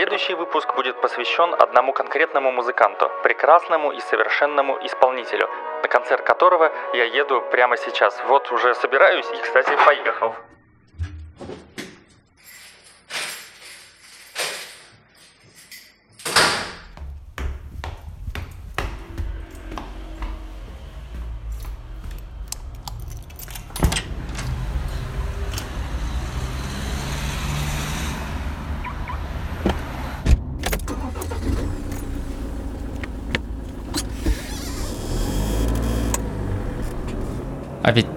Следующий выпуск будет посвящен одному конкретному музыканту, прекрасному и совершенному исполнителю, на концерт которого я еду прямо сейчас. Вот уже собираюсь и, кстати, поехал.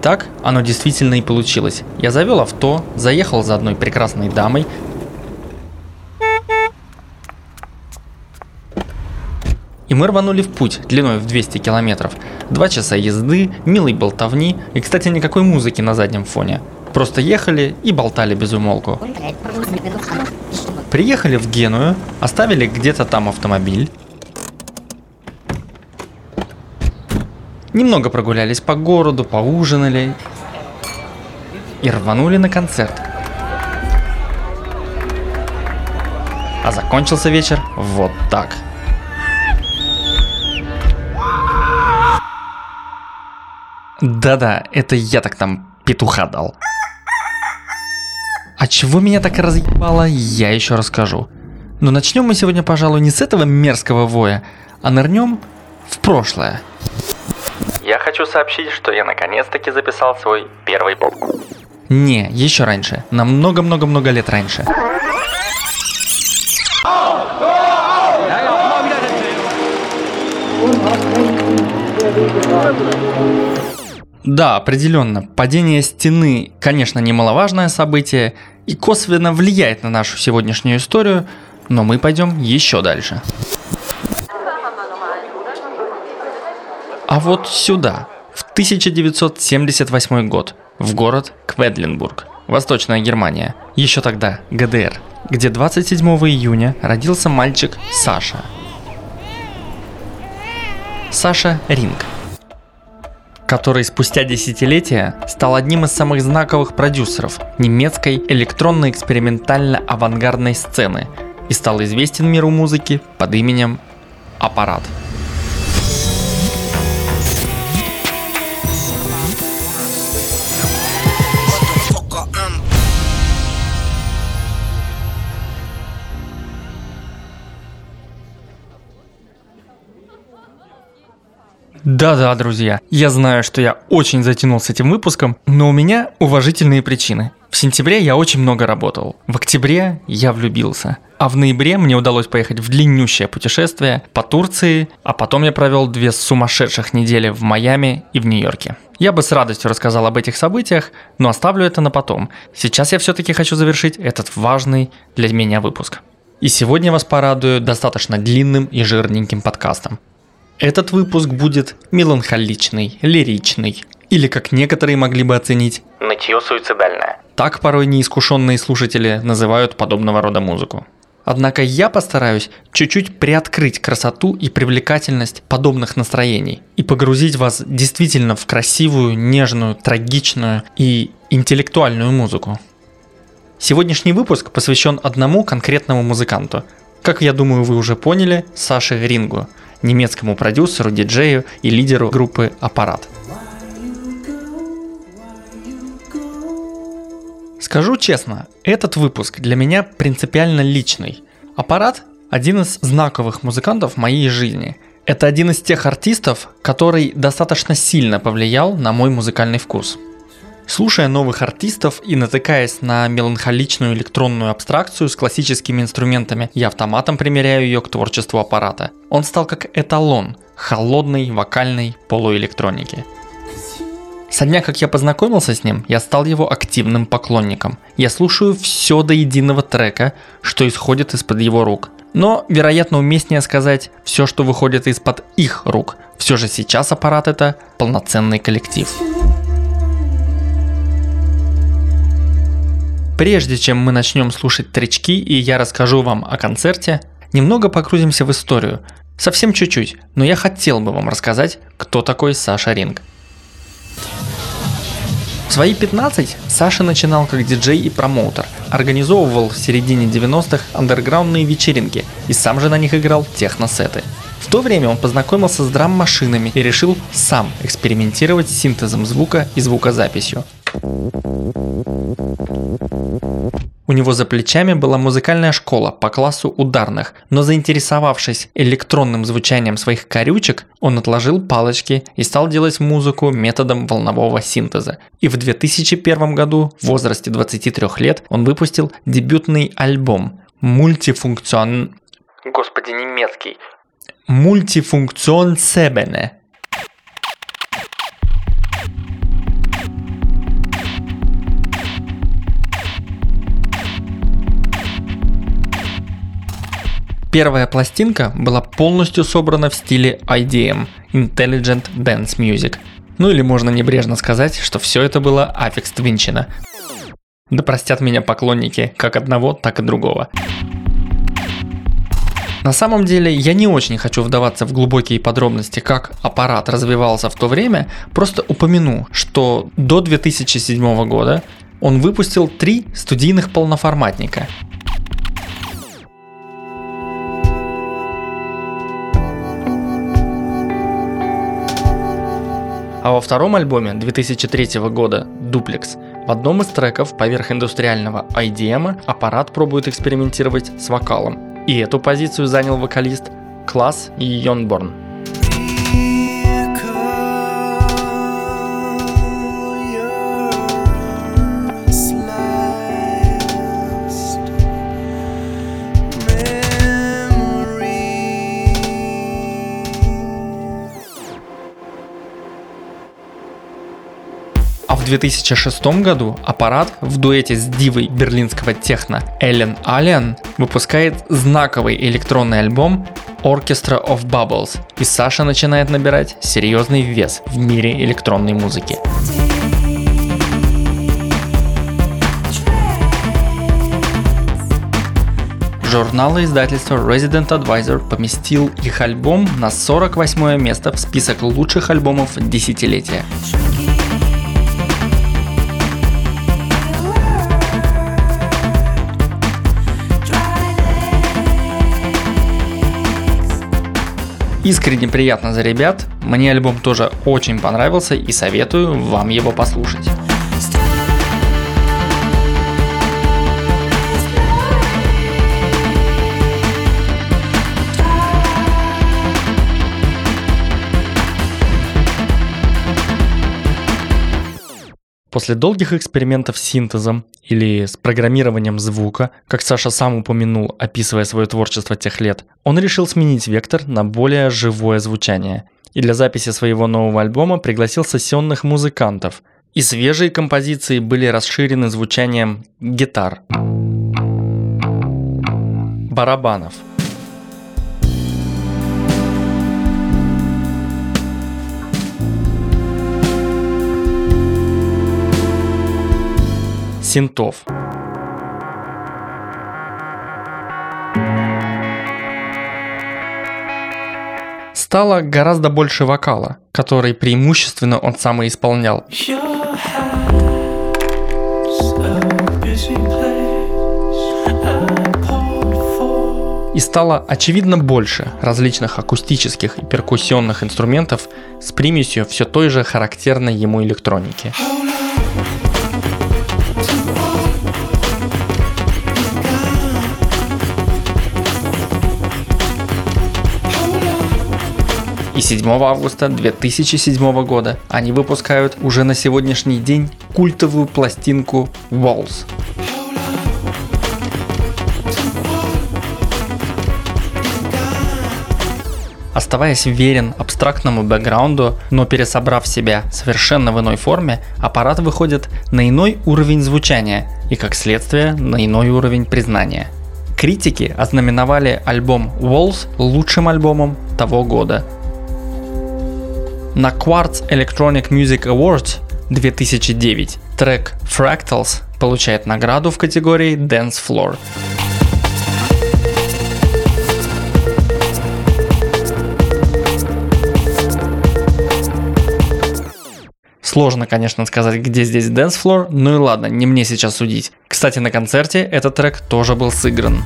Так оно действительно и получилось. Я завел авто, заехал за одной прекрасной дамой, И мы рванули в путь длиной в 200 километров. Два часа езды, милой болтовни и, кстати, никакой музыки на заднем фоне. Просто ехали и болтали без умолку. Приехали в Геную, оставили где-то там автомобиль. Немного прогулялись по городу, поужинали и рванули на концерт. А закончился вечер вот так. Да-да, это я так там петуха дал. А чего меня так разъебало, я еще расскажу. Но начнем мы сегодня, пожалуй, не с этого мерзкого воя, а нырнем в прошлое. Я хочу сообщить, что я наконец-таки записал свой первый поп. Не, еще раньше. На много-много-много лет раньше. Да, определенно. Падение стены, конечно, немаловажное событие и косвенно влияет на нашу сегодняшнюю историю, но мы пойдем еще дальше. А вот сюда, в 1978 год, в город Кведлинбург, Восточная Германия, еще тогда ГДР, где 27 июня родился мальчик Саша. Саша Ринг – который спустя десятилетия стал одним из самых знаковых продюсеров немецкой электронно-экспериментально-авангардной сцены и стал известен миру музыки под именем Аппарат. Да-да, друзья, я знаю, что я очень затянул с этим выпуском, но у меня уважительные причины. В сентябре я очень много работал. В октябре я влюбился. А в ноябре мне удалось поехать в длиннющее путешествие по Турции, а потом я провел две сумасшедших недели в Майами и в Нью-Йорке. Я бы с радостью рассказал об этих событиях, но оставлю это на потом. Сейчас я все-таки хочу завершить этот важный для меня выпуск. И сегодня вас порадую достаточно длинным и жирненьким подкастом. Этот выпуск будет меланхоличный, лиричный, или, как некоторые могли бы оценить, нытье суицидальное. Так порой неискушенные слушатели называют подобного рода музыку. Однако я постараюсь чуть-чуть приоткрыть красоту и привлекательность подобных настроений и погрузить вас действительно в красивую, нежную, трагичную и интеллектуальную музыку. Сегодняшний выпуск посвящен одному конкретному музыканту. Как я думаю, вы уже поняли, Саше Рингу – немецкому продюсеру, диджею и лидеру группы «Аппарат». Скажу честно, этот выпуск для меня принципиально личный. «Аппарат» – один из знаковых музыкантов моей жизни. Это один из тех артистов, который достаточно сильно повлиял на мой музыкальный вкус – Слушая новых артистов и натыкаясь на меланхоличную электронную абстракцию с классическими инструментами, я автоматом примеряю ее к творчеству аппарата. Он стал как эталон холодной вокальной полуэлектроники. Со дня, как я познакомился с ним, я стал его активным поклонником. Я слушаю все до единого трека, что исходит из-под его рук. Но, вероятно, уместнее сказать все, что выходит из-под их рук. Все же сейчас аппарат это полноценный коллектив. Прежде чем мы начнем слушать тречки и я расскажу вам о концерте, немного погрузимся в историю. Совсем чуть-чуть, но я хотел бы вам рассказать, кто такой Саша Ринг. В свои 15 Саша начинал как диджей и промоутер, организовывал в середине 90-х андерграундные вечеринки и сам же на них играл техносеты. В то время он познакомился с драм-машинами и решил сам экспериментировать с синтезом звука и звукозаписью. У него за плечами была музыкальная школа по классу ударных, но заинтересовавшись электронным звучанием своих корючек, он отложил палочки и стал делать музыку методом волнового синтеза. И в 2001 году, в возрасте 23 лет, он выпустил дебютный альбом «Мультифункцион...» Господи, немецкий. «Мультифункцион Себене», Первая пластинка была полностью собрана в стиле IDM – Intelligent Dance Music. Ну или можно небрежно сказать, что все это было аффикс Твинчина. Да простят меня поклонники как одного, так и другого. На самом деле я не очень хочу вдаваться в глубокие подробности, как аппарат развивался в то время, просто упомяну, что до 2007 года он выпустил три студийных полноформатника – А во втором альбоме 2003 года «Дуплекс» в одном из треков поверх индустриального IDM аппарат пробует экспериментировать с вокалом. И эту позицию занял вокалист Класс Йонборн. В 2006 году аппарат в дуэте с дивой берлинского техно Эллен Алиан выпускает знаковый электронный альбом Orchestra of Bubbles, и Саша начинает набирать серьезный вес в мире электронной музыки. Журнал и издательство Resident Advisor поместил их альбом на 48 место в список лучших альбомов десятилетия. Искренне приятно за ребят, мне альбом тоже очень понравился и советую вам его послушать. После долгих экспериментов с синтезом или с программированием звука, как Саша сам упомянул, описывая свое творчество тех лет, он решил сменить вектор на более живое звучание. И для записи своего нового альбома пригласил сессионных музыкантов. И свежие композиции были расширены звучанием гитар, барабанов – синтов. Стало гораздо больше вокала, который преимущественно он сам и исполнял. И стало очевидно больше различных акустических и перкуссионных инструментов с примесью все той же характерной ему электроники. И 7 августа 2007 года они выпускают уже на сегодняшний день культовую пластинку Walls. Оставаясь верен абстрактному бэкграунду, но пересобрав себя совершенно в иной форме, аппарат выходит на иной уровень звучания и, как следствие, на иной уровень признания. Критики ознаменовали альбом Walls лучшим альбомом того года на Quartz Electronic Music Awards 2009 трек Fractals получает награду в категории Dance Floor. Сложно, конечно, сказать, где здесь Dance Floor, ну и ладно, не мне сейчас судить. Кстати, на концерте этот трек тоже был сыгран.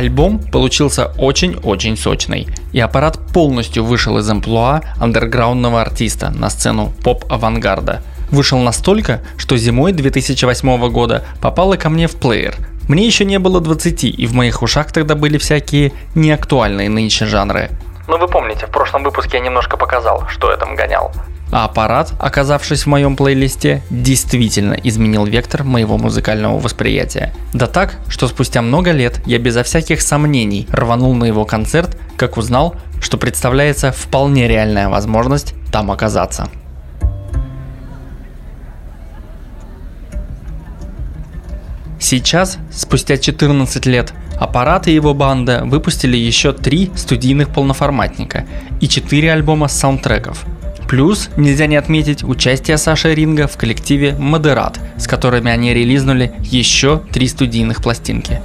Альбом получился очень-очень сочный, и аппарат полностью вышел из амплуа андерграундного артиста на сцену поп-авангарда. Вышел настолько, что зимой 2008 года попало ко мне в плеер. Мне еще не было 20, и в моих ушах тогда были всякие неактуальные нынче жанры. Ну вы помните, в прошлом выпуске я немножко показал, что я там гонял. А аппарат, оказавшись в моем плейлисте, действительно изменил вектор моего музыкального восприятия. Да так, что спустя много лет я безо всяких сомнений рванул на его концерт, как узнал, что представляется вполне реальная возможность там оказаться. Сейчас, спустя 14 лет, Аппарат и его банда выпустили еще три студийных полноформатника и четыре альбома саундтреков – Плюс нельзя не отметить участие Саши Ринга в коллективе Модерат, с которыми они релизнули еще три студийных пластинки.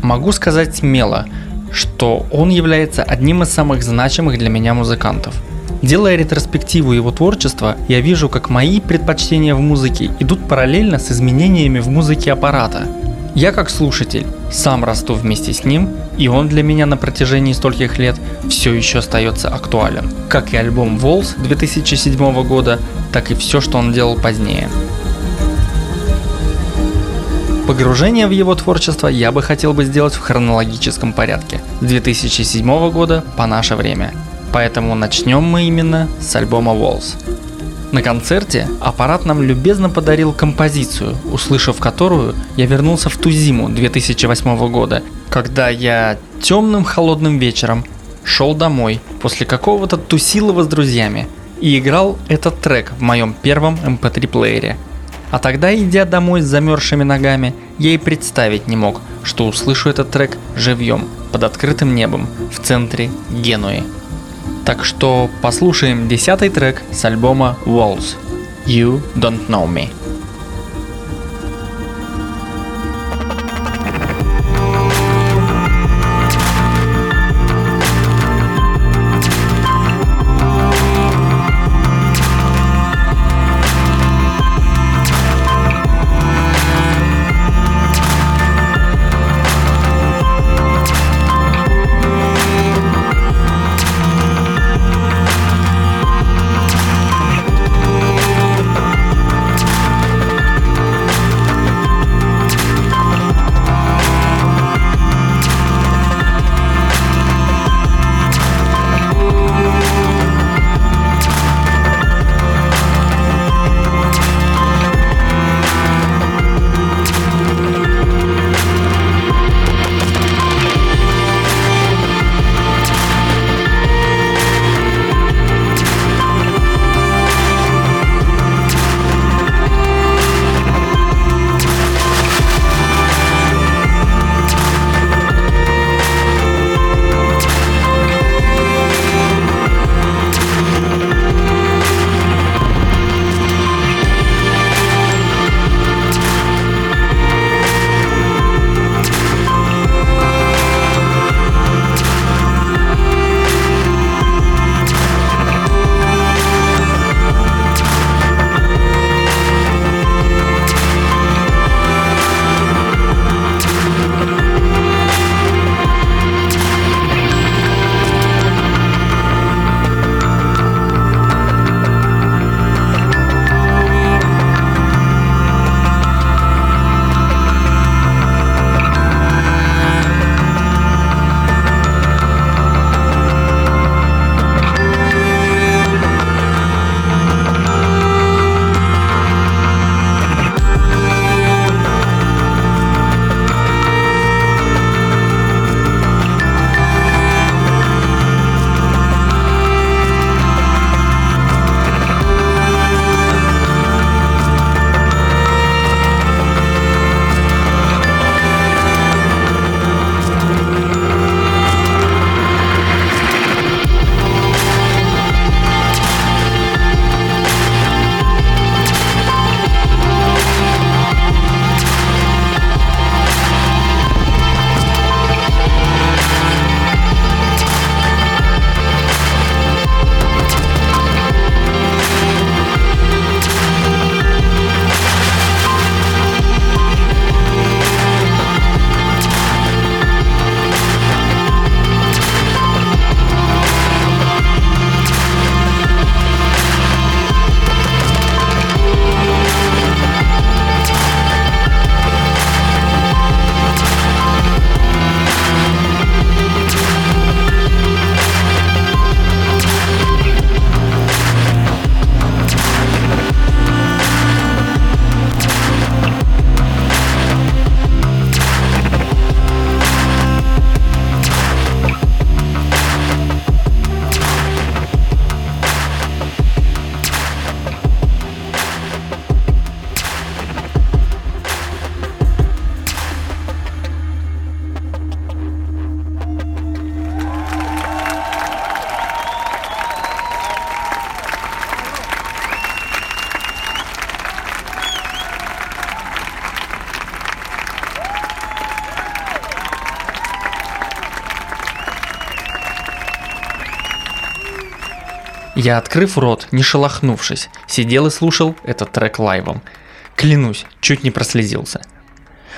Могу сказать смело, что он является одним из самых значимых для меня музыкантов. Делая ретроспективу его творчества, я вижу, как мои предпочтения в музыке идут параллельно с изменениями в музыке аппарата – я как слушатель сам расту вместе с ним, и он для меня на протяжении стольких лет все еще остается актуален. Как и альбом Walls 2007 года, так и все, что он делал позднее. Погружение в его творчество я бы хотел бы сделать в хронологическом порядке, с 2007 года по наше время. Поэтому начнем мы именно с альбома Walls. На концерте аппарат нам любезно подарил композицию, услышав которую я вернулся в ту зиму 2008 года, когда я темным холодным вечером шел домой после какого-то тусилова с друзьями и играл этот трек в моем первом MP3 эм плеере. А тогда, идя домой с замерзшими ногами, я и представить не мог, что услышу этот трек живьем, под открытым небом, в центре Генуи. Так что послушаем десятый трек с альбома Walls You Don't Know Me. Я, открыв рот, не шелохнувшись, сидел и слушал этот трек лайвом. Клянусь, чуть не прослезился.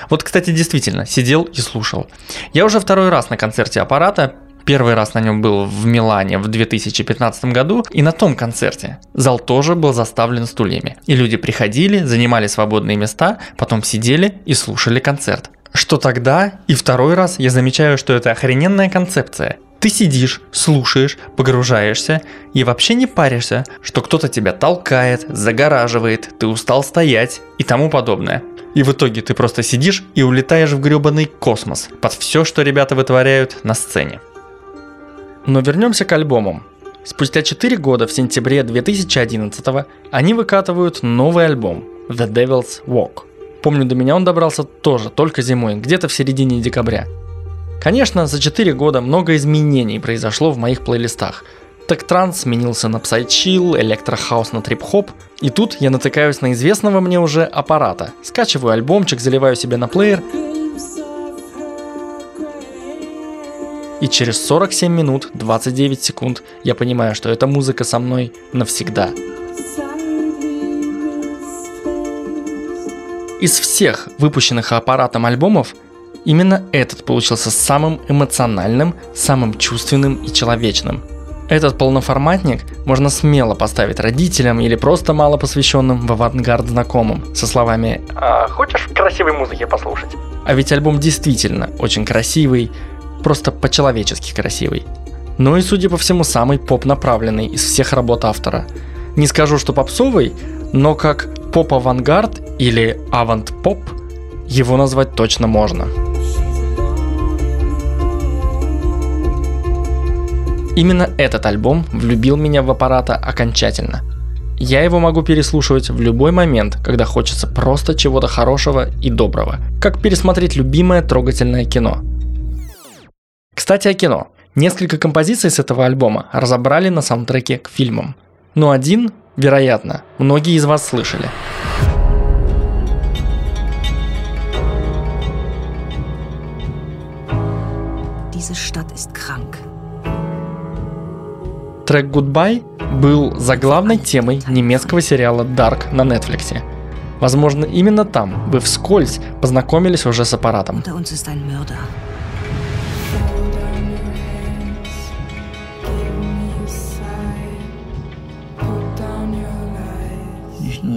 Вот, кстати, действительно, сидел и слушал. Я уже второй раз на концерте аппарата, Первый раз на нем был в Милане в 2015 году, и на том концерте зал тоже был заставлен стульями. И люди приходили, занимали свободные места, потом сидели и слушали концерт. Что тогда и второй раз я замечаю, что это охрененная концепция. Ты сидишь, слушаешь, погружаешься и вообще не паришься, что кто-то тебя толкает, загораживает, ты устал стоять и тому подобное. И в итоге ты просто сидишь и улетаешь в гребаный космос под все, что ребята вытворяют на сцене. Но вернемся к альбомам. Спустя 4 года в сентябре 2011 они выкатывают новый альбом The Devil's Walk. Помню, до меня он добрался тоже только зимой, где-то в середине декабря. Конечно, за 4 года много изменений произошло в моих плейлистах. Так транс сменился на псайчил, электрохаус на трип-хоп, и тут я натыкаюсь на известного мне уже аппарата. Скачиваю альбомчик, заливаю себе на плеер И через 47 минут 29 секунд я понимаю, что эта музыка со мной навсегда. Из всех выпущенных аппаратом альбомов, именно этот получился самым эмоциональным, самым чувственным и человечным. Этот полноформатник можно смело поставить родителям или просто мало посвященным в авангард знакомым со словами а, «Хочешь красивой музыки послушать?» А ведь альбом действительно очень красивый, просто по-человечески красивый. Ну и, судя по всему, самый поп-направленный из всех работ автора. Не скажу, что попсовый, но как поп-авангард или авант-поп его назвать точно можно. Именно этот альбом влюбил меня в аппарата окончательно. Я его могу переслушивать в любой момент, когда хочется просто чего-то хорошего и доброго, как пересмотреть любимое трогательное кино – кстати, о кино. Несколько композиций с этого альбома разобрали на саундтреке к фильмам. Но один, вероятно, многие из вас слышали. Трек Goodbye был заглавной темой немецкого сериала Dark на Netflix. Возможно, именно там вы вскользь познакомились уже с аппаратом.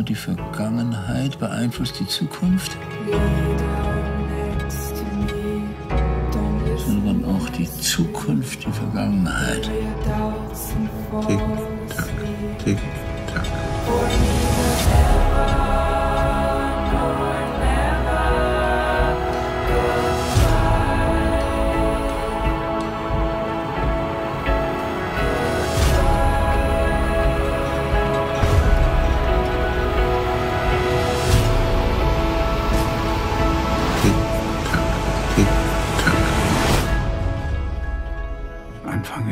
die Vergangenheit beeinflusst die Zukunft, sondern auch die Zukunft die Vergangenheit. Tick, tack, tick, tack.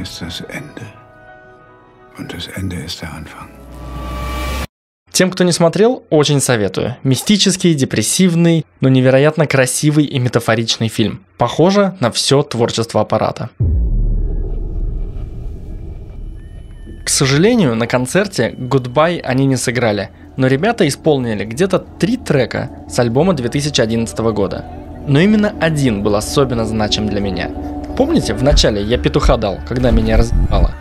Ist das Ende. Und das Ende ist der Anfang. Тем, кто не смотрел, очень советую. Мистический, депрессивный, но невероятно красивый и метафоричный фильм. Похоже на все творчество аппарата. К сожалению, на концерте Goodbye они не сыграли, но ребята исполнили где-то три трека с альбома 2011 года. Но именно один был особенно значим для меня – Помните, в начале я петуха дал, когда меня разъебало?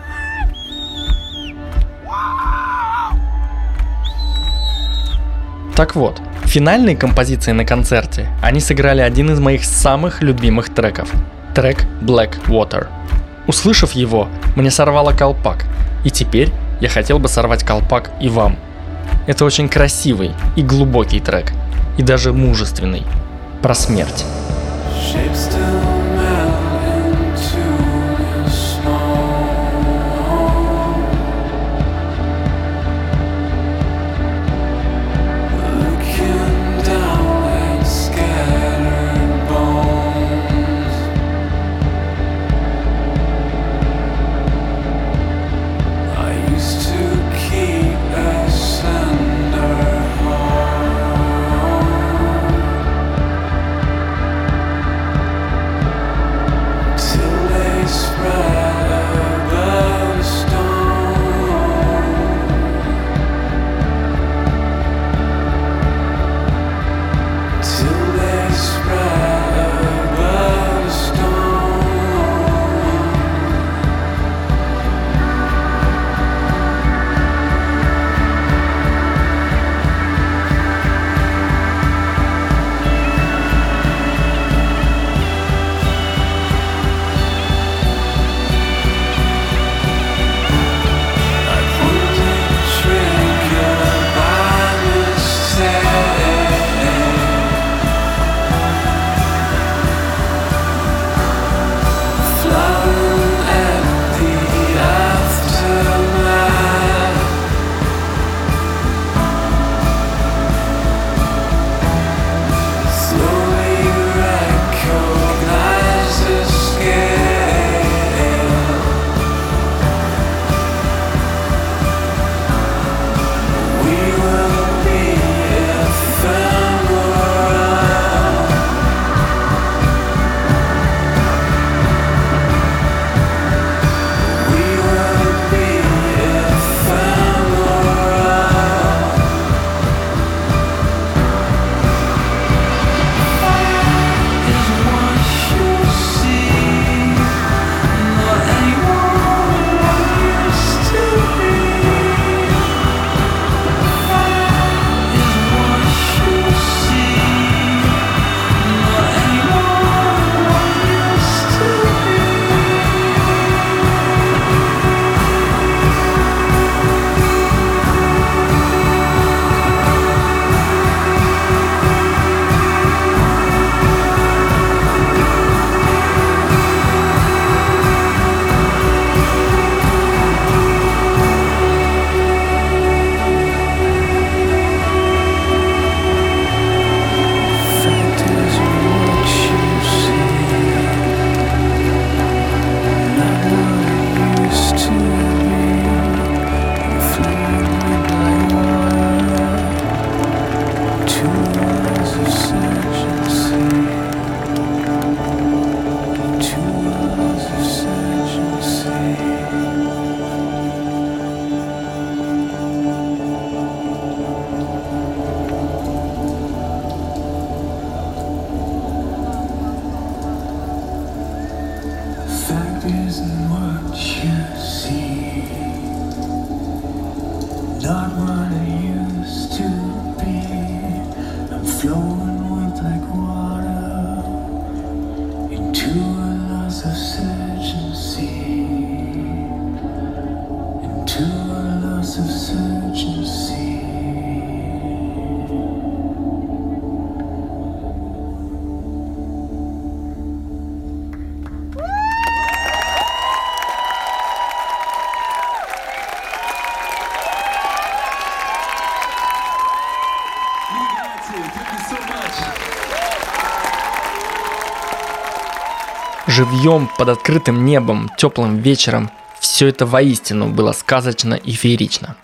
Так вот, финальной композиции на концерте они сыграли один из моих самых любимых треков. Трек Black Water. Услышав его, мне сорвало колпак. И теперь я хотел бы сорвать колпак и вам. Это очень красивый и глубокий трек. И даже мужественный. Про смерть. Живьем под открытым небом, теплым вечером, все это воистину было сказочно и феерично.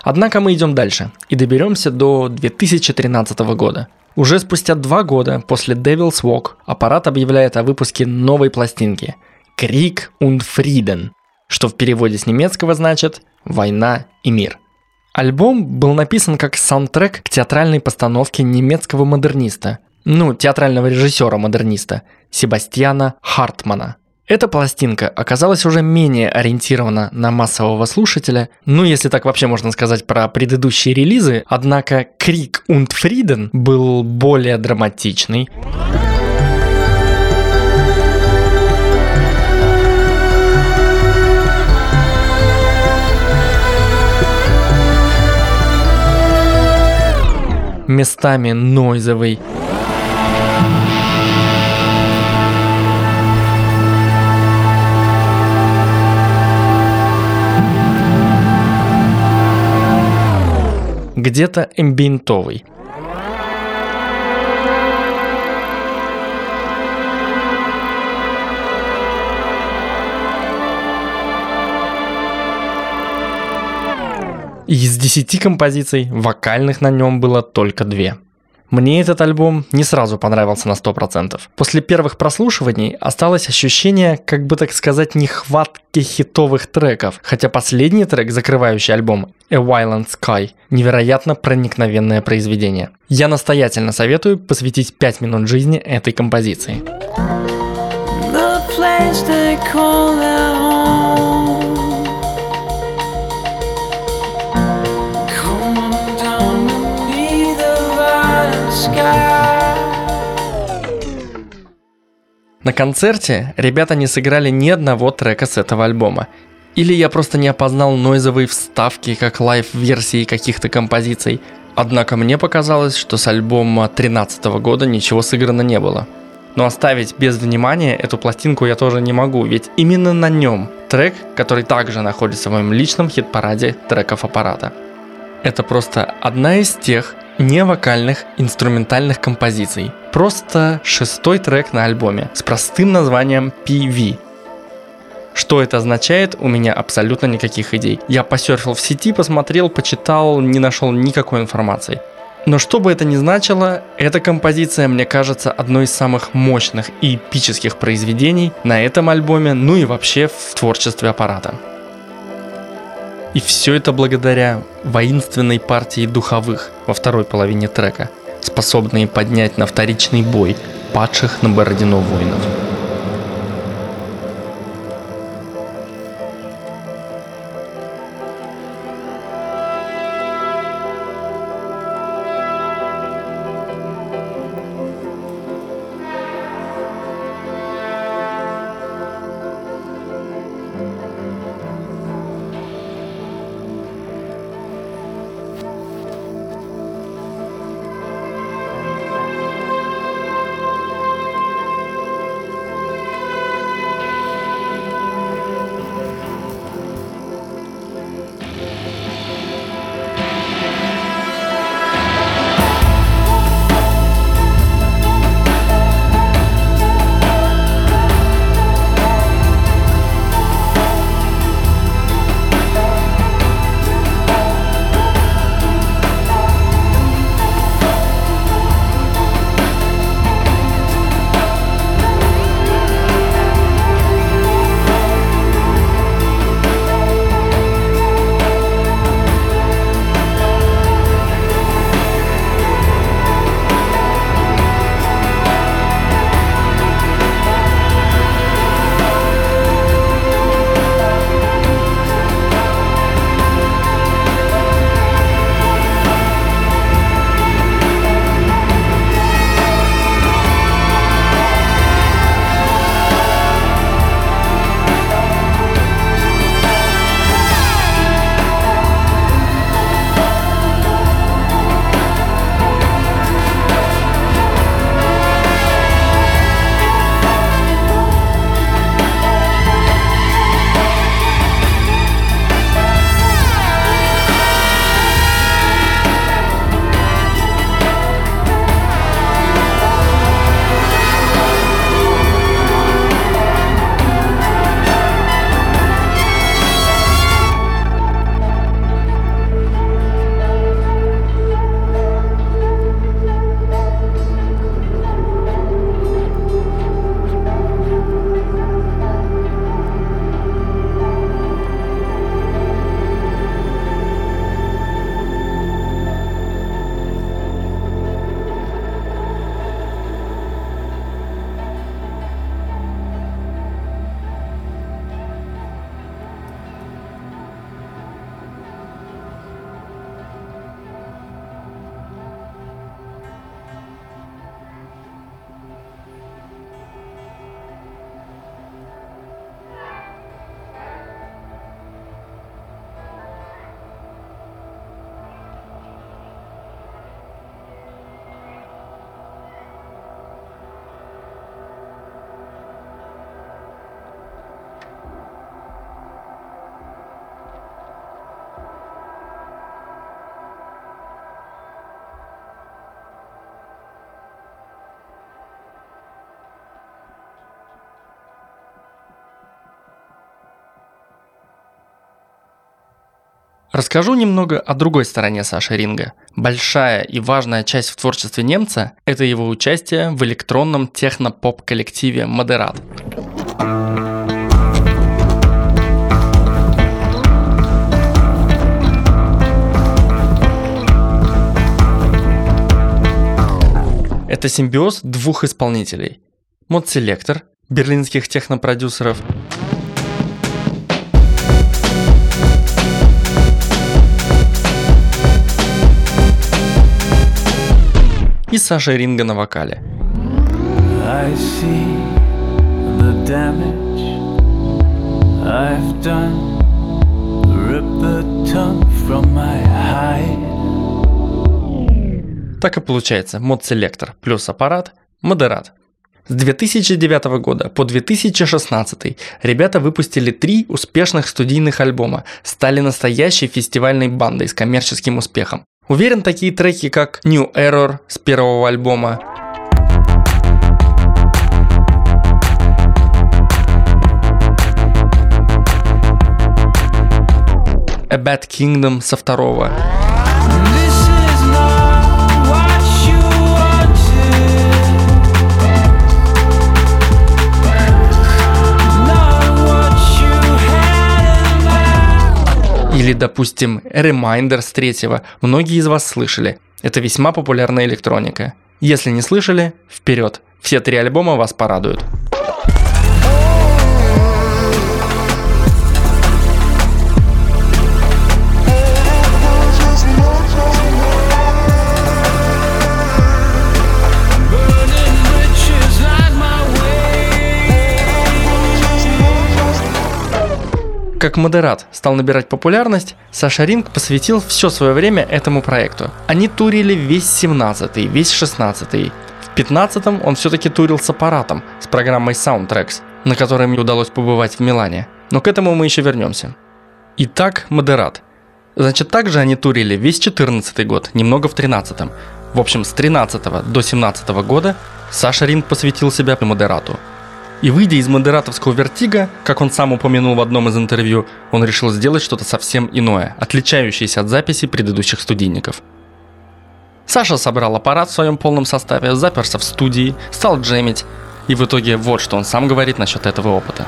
Однако мы идем дальше и доберемся до 2013 года. Уже спустя два года после Devil's Walk аппарат объявляет о выпуске новой пластинки «Крик und Frieden», что в переводе с немецкого значит «Война и мир». Альбом был написан как саундтрек к театральной постановке немецкого модерниста, ну, театрального режиссера-модерниста, Себастьяна Хартмана. Эта пластинка оказалась уже менее ориентирована на массового слушателя, ну если так вообще можно сказать про предыдущие релизы, однако Крик und Frieden был более драматичный, местами нойзовый, где-то эмбиентовый. Из 10 композиций вокальных на нем было только две. Мне этот альбом не сразу понравился на 100%. После первых прослушиваний осталось ощущение, как бы так сказать, нехватки хитовых треков, хотя последний трек, закрывающий альбом A Violent Sky, невероятно проникновенное произведение. Я настоятельно советую посвятить 5 минут жизни этой композиции. The place they call their home. На концерте ребята не сыграли ни одного трека с этого альбома. Или я просто не опознал noise овые вставки, как live-версии каких-то композиций. Однако мне показалось, что с альбома 2013 года ничего сыграно не было. Но оставить без внимания эту пластинку я тоже не могу, ведь именно на нем трек, который также находится в моем личном хит-параде треков Apparat а. Это просто одна из тех невокальных инструментальных композиций. Просто шестой трек на альбоме с простым названием PV. Что это означает, у меня абсолютно никаких идей. Я посерфил в сети, посмотрел, почитал, не нашел никакой информации. Но что бы это ни значило, эта композиция мне кажется одной из самых мощных и эпических произведений на этом альбоме, ну и вообще в творчестве аппарата. И все это благодаря воинственной партии духовых во второй половине трека, способные поднять на вторичный бой падших на Бородино воинов. Расскажу немного о другой стороне Саши Ринга. Большая и важная часть в творчестве немца – это его участие в электронном техно-поп-коллективе «Модерат». Это симбиоз двух исполнителей. Мод Селектор, берлинских технопродюсеров, и Саша Ринга на вокале. I see the damage I've done. Rip the tongue from my hide. Так и получается мод селектор плюс аппарат, модерат. С 2009 года по 2016 ребята выпустили три успешных студийных альбома, стали настоящей фестивальной бандой с коммерческим успехом. Уверен, такие треки, как New Error с первого альбома, A Bad Kingdom со второго, или, допустим, Reminder с третьего. Многие из вас слышали. Это весьма популярная электроника. Если не слышали, вперед. Все три альбома вас порадуют. Модерат стал набирать популярность, Саша Ринг посвятил все свое время этому проекту. Они турили весь 17-й, весь 16-й. В 15-м он все-таки турил с аппаратом, с программой Soundtracks, на которой мне удалось побывать в Милане. Но к этому мы еще вернемся. Итак, модерат. Значит, также они турили весь 14 год, немного в 13-м. В общем, с 13 до 17 года Саша Ринг посвятил себя модерату. И выйдя из модератовского вертига, как он сам упомянул в одном из интервью, он решил сделать что-то совсем иное, отличающееся от записи предыдущих студийников. Саша собрал аппарат в своем полном составе, заперся в студии, стал джемить, и в итоге вот что он сам говорит насчет этого опыта.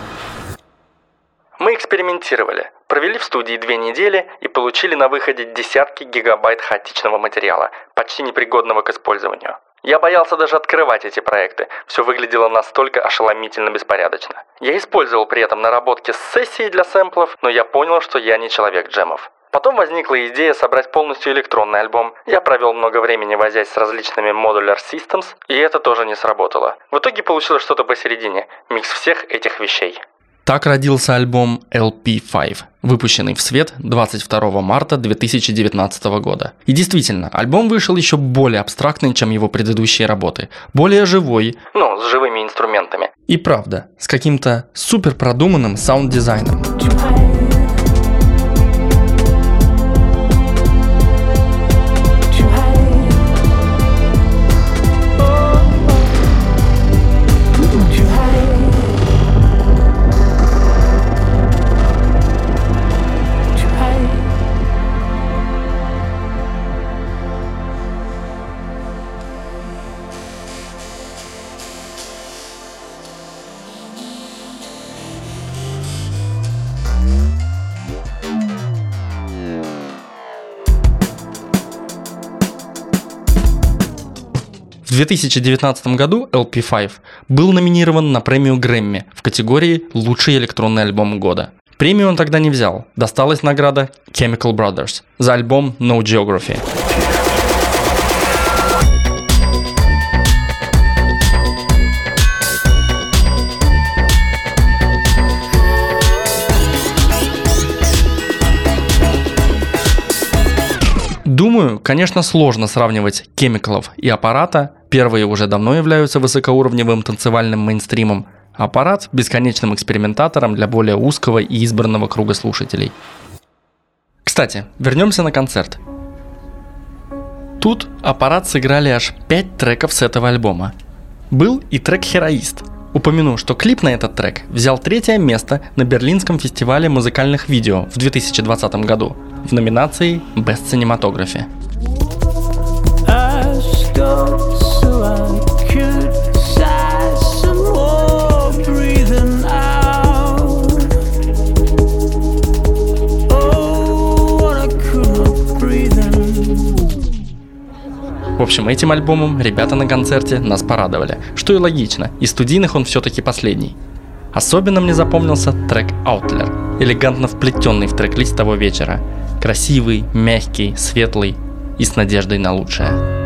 Мы экспериментировали, провели в студии две недели и получили на выходе десятки гигабайт хаотичного материала, почти непригодного к использованию. Я боялся даже открывать эти проекты, все выглядело настолько ошеломительно беспорядочно. Я использовал при этом наработки с сессией для сэмплов, но я понял, что я не человек джемов. Потом возникла идея собрать полностью электронный альбом. Я провел много времени возясь с различными Modular Systems, и это тоже не сработало. В итоге получилось что-то посередине, микс всех этих вещей. Так родился альбом LP5, выпущенный в свет 22 марта 2019 года. И действительно, альбом вышел еще более абстрактный, чем его предыдущие работы, более живой, ну, с живыми инструментами. И правда, с каким-то супер продуманным саунд-дизайном. 2019 году LP5 был номинирован на премию Грэмми в категории «Лучший электронный альбом года». Премию он тогда не взял. Досталась награда Chemical Brothers за альбом No Geography. Думаю, конечно, сложно сравнивать кемикалов и аппарата. Первые уже давно являются высокоуровневым танцевальным мейнстримом. Аппарат – бесконечным экспериментатором для более узкого и избранного круга слушателей. Кстати, вернемся на концерт. Тут аппарат сыграли аж 5 треков с этого альбома. Был и трек «Хероист». Упомяну, что клип на этот трек взял третье место на Берлинском фестивале музыкальных видео в 2020 году – в номинации Best Cinematography. В общем, этим альбомом ребята на концерте нас порадовали, что и логично, из студийных он все-таки последний. Особенно мне запомнился трек Outler, элегантно вплетенный в трек-лист того вечера. Красивый, мягкий, светлый и с надеждой на лучшее.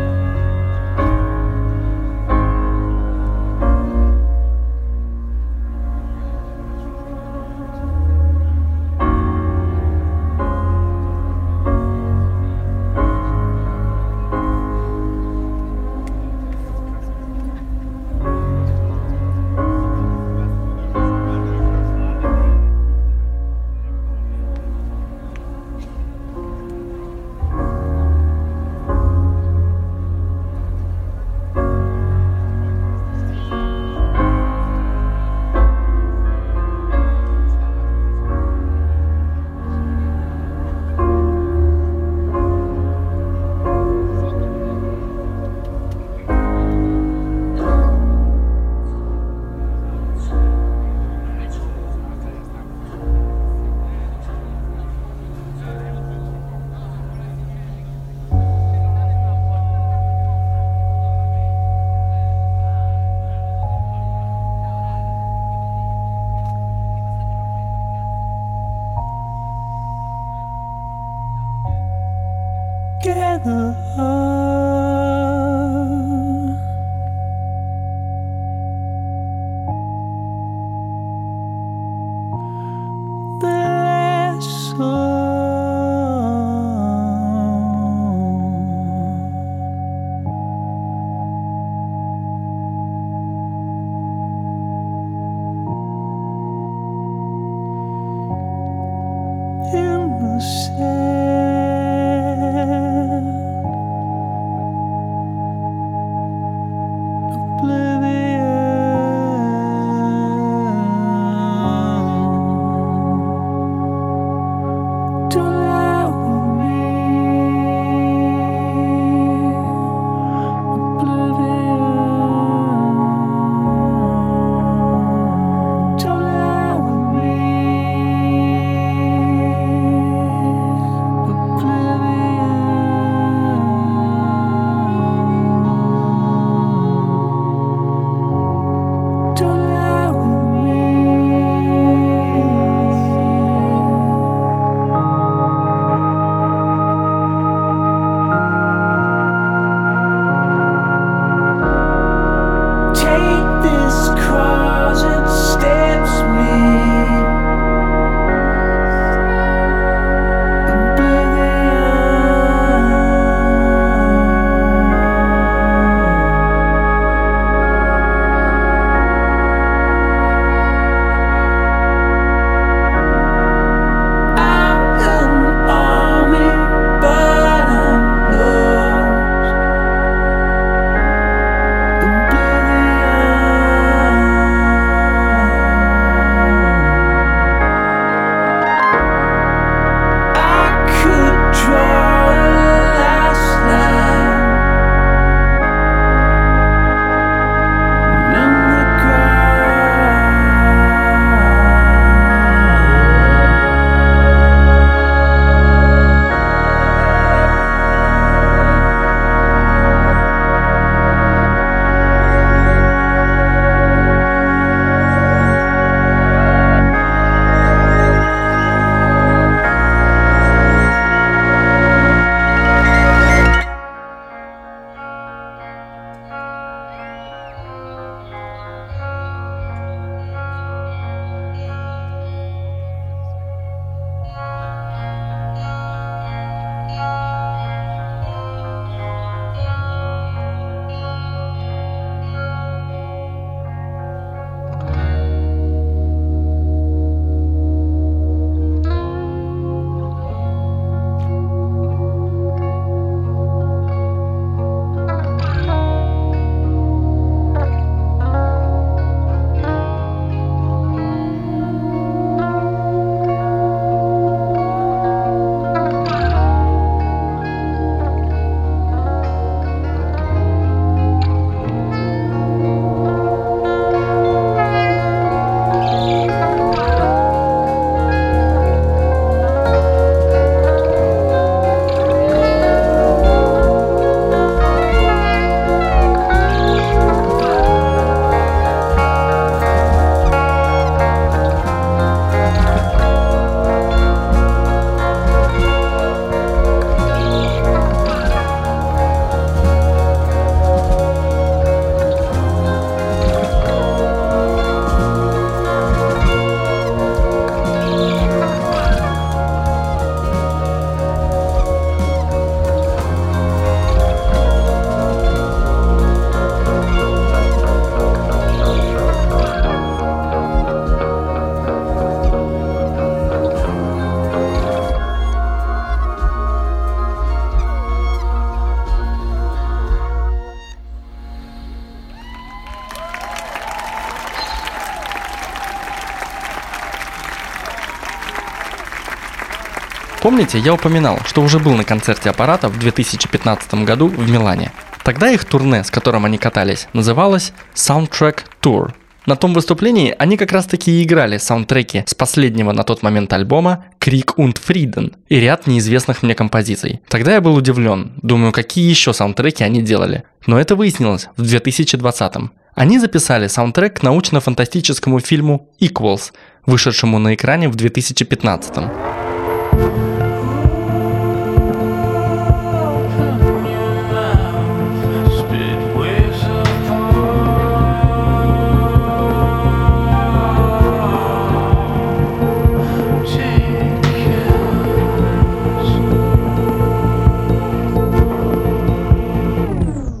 Помните, я упоминал, что уже был на концерте аппарата в 2015 году в Милане. Тогда их турне, с которым они катались, называлось Soundtrack Tour. На том выступлении они как раз таки и играли саундтреки с последнего на тот момент альбома Крик und Frieden и ряд неизвестных мне композиций. Тогда я был удивлен, думаю, какие еще саундтреки они делали. Но это выяснилось в 2020 -м. Они записали саундтрек к научно-фантастическому фильму Equals, вышедшему на экране в 2015 -м.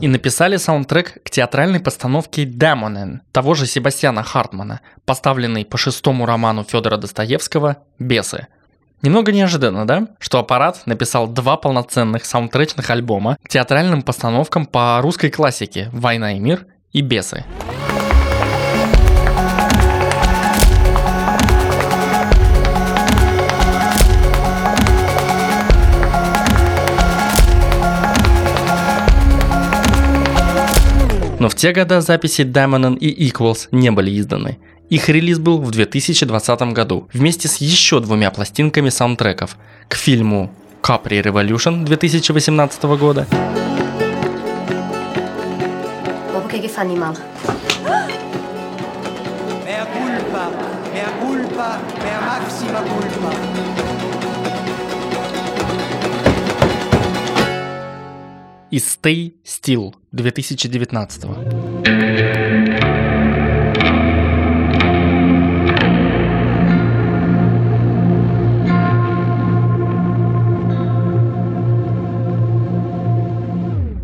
И написали саундтрек к театральной постановке «Демонен» того же Себастьяна Хартмана, поставленной по шестому роману Федора Достоевского «Бесы». Немного неожиданно, да? Что аппарат написал два полноценных саундтречных альбома к театральным постановкам по русской классике «Война и мир» и «Бесы». Но в те годы записи Diamond и Equals не были изданы. Их релиз был в 2020 году вместе с еще двумя пластинками саундтреков к фильму Capri Revolution 2018 года che fanno? Mea culpa, mea culpa, mea maxima culpa. И Stay Still 2019.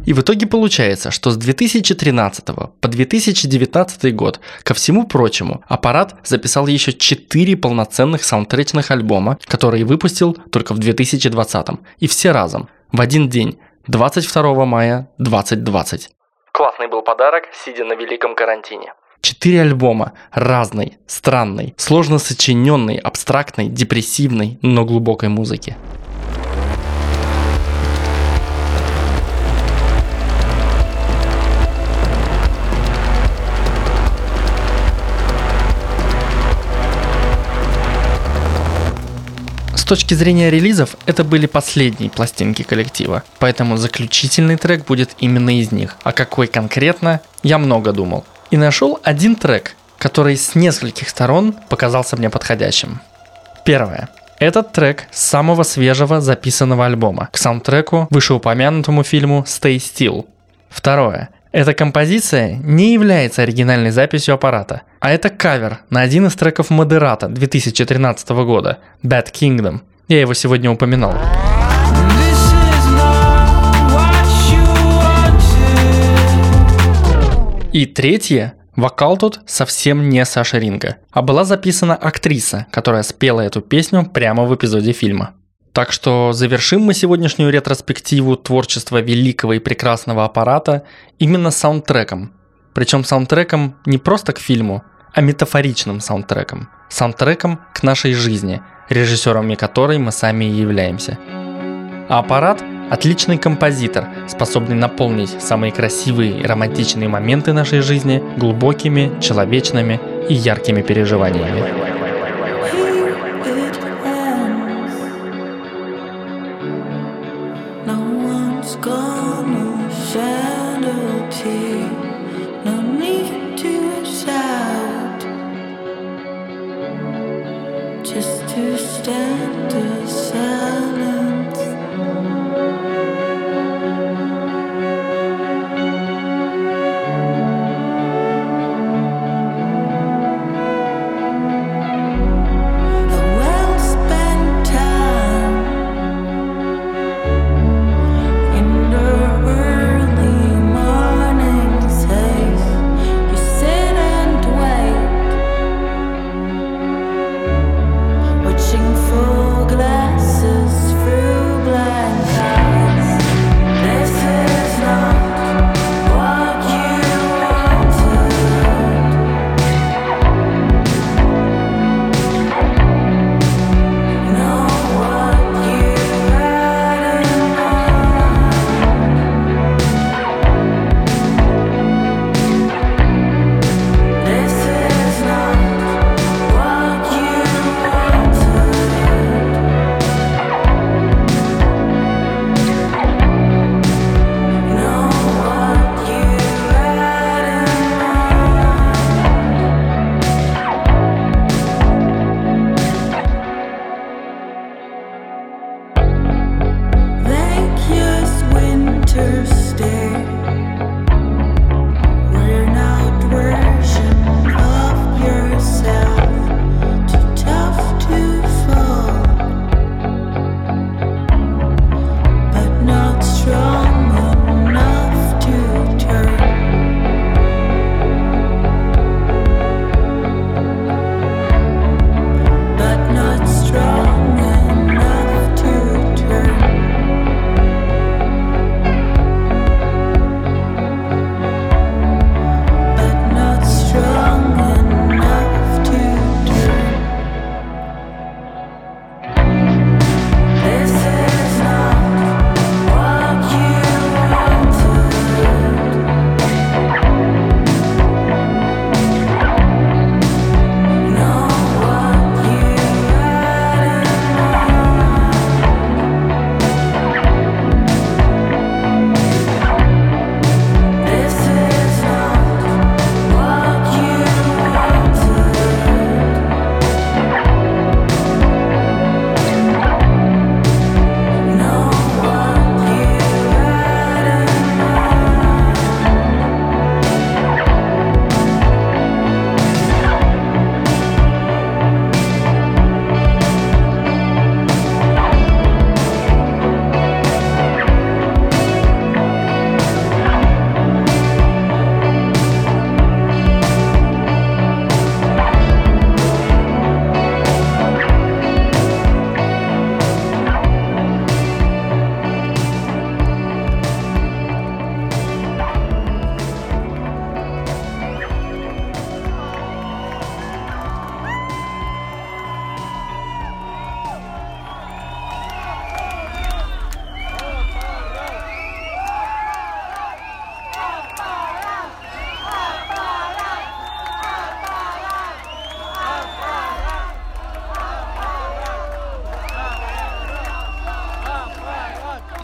И в итоге получается, что с 2013 по 2019 год, ко всему прочему, аппарат записал еще 4 полноценных саундтречных альбома, которые выпустил только в 2020. И все разом, в один день, 22 мая 2020. Классный был подарок, сидя на великом карантине. Четыре альбома разной, странной, сложно сочиненной, абстрактной, депрессивной, но глубокой музыки. Точки зрения релизов, это были последние пластинки коллектива, поэтому заключительный трек будет именно из них. А какой конкретно, я много думал. И нашел один трек, который с нескольких сторон показался мне подходящим. Первое. Этот трек с самого свежего записанного альбома к саундтреку вышеупомянутому фильму Stay Still. Второе. Эта композиция не является оригинальной записью аппарата, а это кавер на один из треков Модерата 2013 года Bad Kingdom. Я его сегодня упоминал. И третье. Вокал тут совсем не Саша Ринга, а была записана актриса, которая спела эту песню прямо в эпизоде фильма. Так что завершим мы сегодняшнюю ретроспективу творчества великого и прекрасного аппарата именно саундтреком. Причем саундтреком не просто к фильму, а метафоричным саундтреком. Саундтреком к нашей жизни, режиссерами которой мы сами и являемся. А аппарат – отличный композитор, способный наполнить самые красивые и романтичные моменты нашей жизни глубокими, человечными и яркими переживаниями.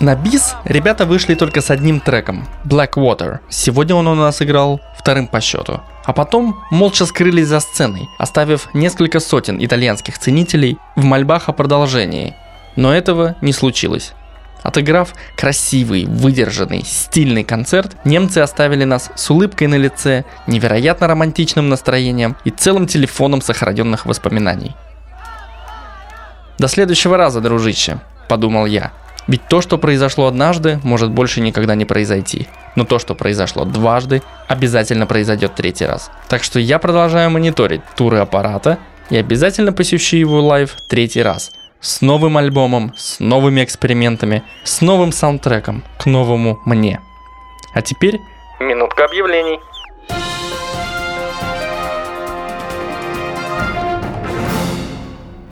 На бис ребята вышли только с одним треком Blackwater. Сегодня он у нас играл вторым по счету. А потом молча скрылись за сценой, оставив несколько сотен итальянских ценителей в мольбах о продолжении. Но этого не случилось. Отыграв красивый, выдержанный, стильный концерт, немцы оставили нас с улыбкой на лице, невероятно романтичным настроением и целым телефоном сохраненных воспоминаний. До следующего раза, дружище, подумал я. Ведь то, что произошло однажды, может больше никогда не произойти. Но то, что произошло дважды, обязательно произойдет третий раз. Так что я продолжаю мониторить туры Apparat а и обязательно посещу его live третий раз. С новым альбомом, с новыми экспериментами, с новым саундтреком к новому мне. А теперь Минутка объявлений.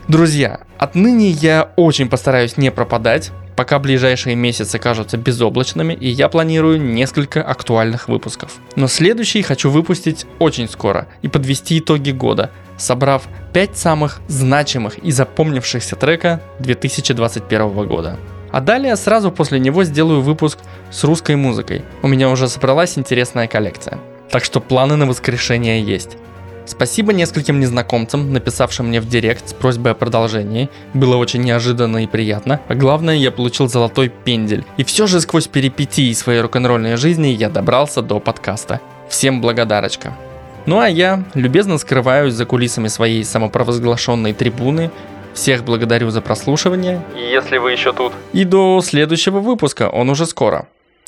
Друзья, отныне я очень постараюсь не пропадать, пока ближайшие месяцы кажутся безоблачными, и я планирую несколько актуальных выпусков. Но следующий хочу выпустить очень скоро и подвести итоги года, собрав 5 самых значимых и запомнившихся трека 2021 года. А далее сразу после него сделаю выпуск с русской музыкой. У меня уже собралась интересная коллекция. Так что планы на воскрешение есть. Спасибо нескольким незнакомцам, написавшим мне в директ с просьбой о продолжении. Было очень неожиданно и приятно. А главное, я получил золотой пендель. И все же сквозь перипетии своей рок-н-ролльной жизни я добрался до подкаста. Всем благодарочка. Ну а я любезно скрываюсь за кулисами своей самопровозглашенной трибуны. Всех благодарю за прослушивание. Если вы еще тут. И до следующего выпуска, он уже скоро.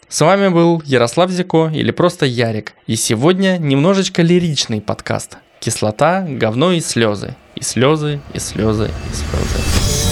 С вами был Ярослав Зико или просто Ярик. И сегодня немножечко лиричный подкаст. Кислота, говно и слезы. И слезы, и слезы, и слезы.